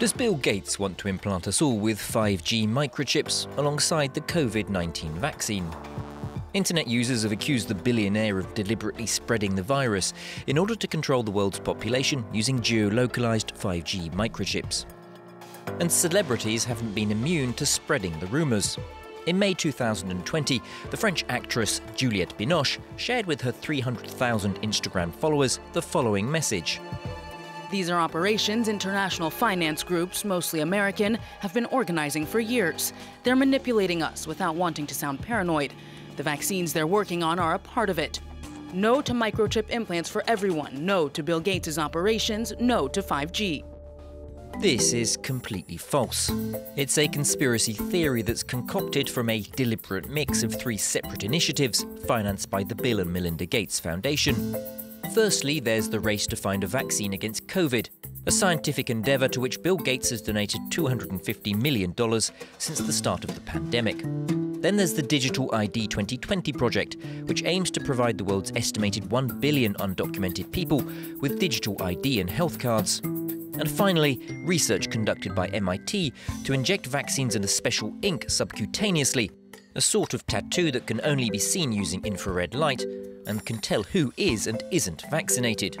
Does Bill Gates want to implant us all with 5G microchips alongside the COVID 19 vaccine? Internet users have accused the billionaire of deliberately spreading the virus in order to control the world's population using geo-localized 5G microchips. And celebrities haven't been immune to spreading the rumours. In May 2020, the French actress Juliette Binoche shared with her 300,000 Instagram followers the following message. These are operations international finance groups, mostly American, have been organizing for years. They're manipulating us without wanting to sound paranoid. The vaccines they're working on are a part of it. No to microchip implants for everyone. No to Bill Gates' operations. No to 5G. This is completely false. It's a conspiracy theory that's concocted from a deliberate mix of three separate initiatives financed by the Bill and Melinda Gates Foundation. Firstly, there's the race to find a vaccine against COVID, a scientific endeavour to which Bill Gates has donated $250 million since the start of the pandemic. Then there's the Digital ID 2020 project, which aims to provide the world's estimated 1 billion undocumented people with digital ID and health cards. And finally, research conducted by MIT to inject vaccines in a special ink subcutaneously, a sort of tattoo that can only be seen using infrared light and can tell who is and isn't vaccinated.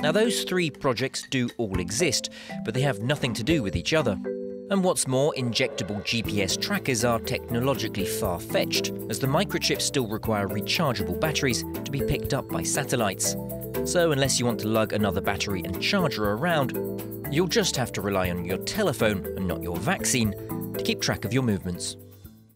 Now, those three projects do all exist, but they have nothing to do with each other. And what's more, injectable GPS trackers are technologically far fetched, as the microchips still require rechargeable batteries to be picked up by satellites. So, unless you want to lug another battery and charger around, you'll just have to rely on your telephone and not your vaccine to keep track of your movements.